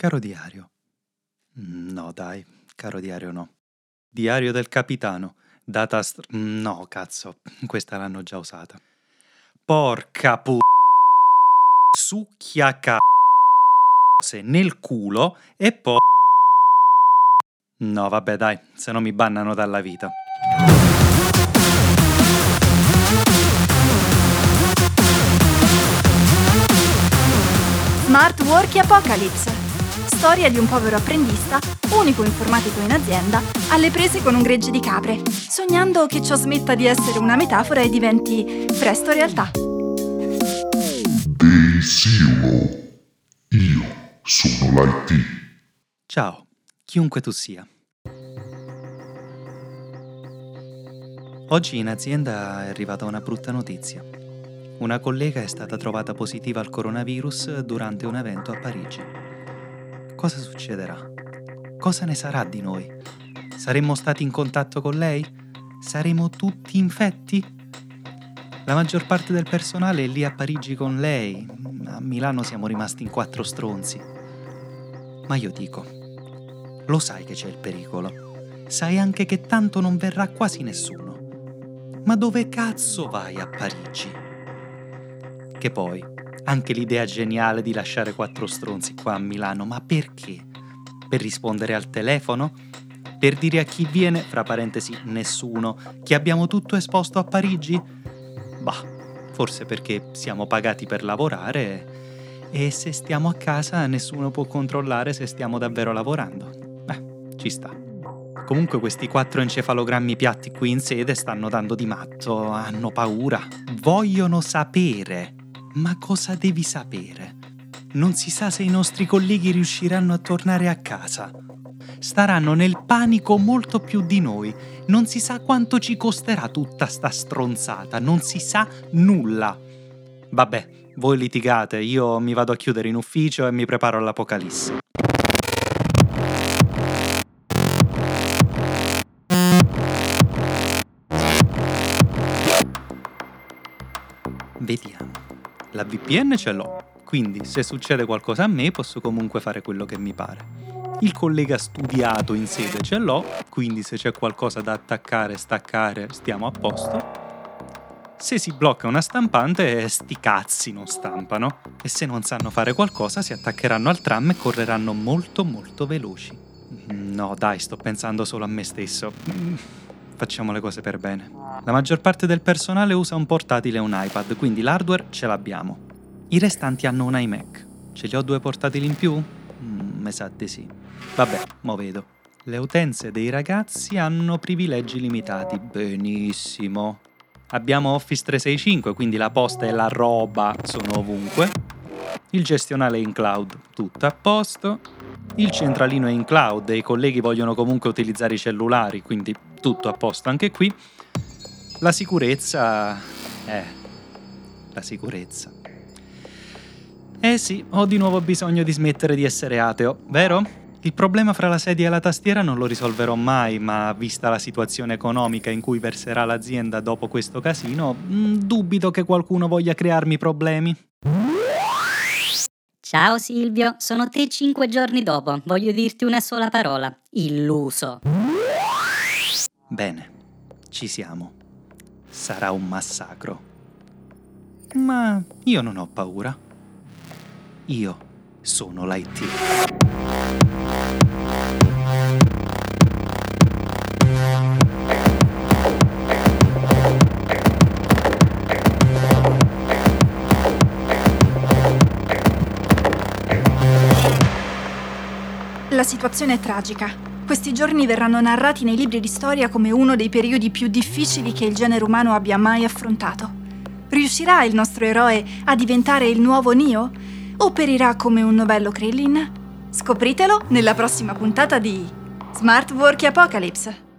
Caro diario. Mm, No, dai, caro diario no. Diario del capitano. Data str... mm, No, cazzo, questa l'hanno già usata. Porca pu... Succhia cose nel culo e poi... No, vabbè, dai, se no mi bannano dalla vita. Smart Work Apocalypse. Storia di un povero apprendista, unico informatico in azienda, alle prese con un gregge di capre, sognando che ciò smetta di essere una metafora e diventi presto realtà. Day Zero. Io sono l'IT. Ciao, chiunque tu sia. Oggi in azienda è arrivata una brutta notizia. Una collega è stata trovata positiva al coronavirus durante un evento a Parigi. Cosa succederà? Cosa ne sarà di noi? Saremmo stati in contatto con lei? Saremo tutti infetti? La maggior parte del personale è lì a Parigi con lei. A Milano siamo rimasti in quattro stronzi. Ma io dico, lo sai che c'è il pericolo. Sai anche che tanto non verrà quasi nessuno. Ma dove cazzo vai a Parigi? Che poi, anche l'idea geniale di lasciare quattro stronzi qua a Milano, ma perché? Per rispondere al telefono? Per dire a chi viene, fra parentesi, nessuno, che abbiamo tutto esposto a Parigi? Bah, forse perché siamo pagati per lavorare e se stiamo a casa nessuno può controllare se stiamo davvero lavorando. Beh, ci sta. Comunque questi quattro encefalogrammi piatti qui in sede stanno dando di matto, hanno paura, vogliono sapere. Ma cosa devi sapere? Non si sa se i nostri colleghi riusciranno a tornare a casa. Staranno nel panico molto più di noi. Non si sa quanto ci costerà tutta sta stronzata, non si sa nulla. Vabbè, voi litigate, io mi vado a chiudere in ufficio e mi preparo all'apocalisse. Vediamo. La VPN ce l'ho, quindi se succede qualcosa a me posso comunque fare quello che mi pare. Il collega studiato in sede ce l'ho, quindi se c'è qualcosa da attaccare, staccare, stiamo a posto. Se si blocca una stampante, sti cazzi non stampano. E se non sanno fare qualcosa, si attaccheranno al tram e correranno molto molto veloci. No, dai, sto pensando solo a me stesso. Facciamo le cose per bene. La maggior parte del personale usa un portatile e un iPad, quindi l'hardware ce l'abbiamo. I restanti hanno un iMac. Ce li ho due portatili in più? Mm, di sì. Vabbè, mo vedo. Le utenze dei ragazzi hanno privilegi limitati. Benissimo. Abbiamo Office 365, quindi la posta e la roba sono ovunque. Il gestionale in cloud, tutto a posto. Il centralino è in cloud e i colleghi vogliono comunque utilizzare i cellulari, quindi tutto a posto anche qui. La sicurezza... Eh, la sicurezza. Eh sì, ho di nuovo bisogno di smettere di essere ateo, vero? Il problema fra la sedia e la tastiera non lo risolverò mai, ma vista la situazione economica in cui verserà l'azienda dopo questo casino, mm, dubito che qualcuno voglia crearmi problemi. Ciao Silvio, sono te cinque giorni dopo. Voglio dirti una sola parola. Illuso. Bene, ci siamo. Sarà un massacro. Ma io non ho paura. Io sono l'IT. La situazione è tragica. Questi giorni verranno narrati nei libri di storia come uno dei periodi più difficili che il genere umano abbia mai affrontato. Riuscirà il nostro eroe a diventare il nuovo Neo? O perirà come un novello Krillin? Scopritelo nella prossima puntata di Smart Work Apocalypse.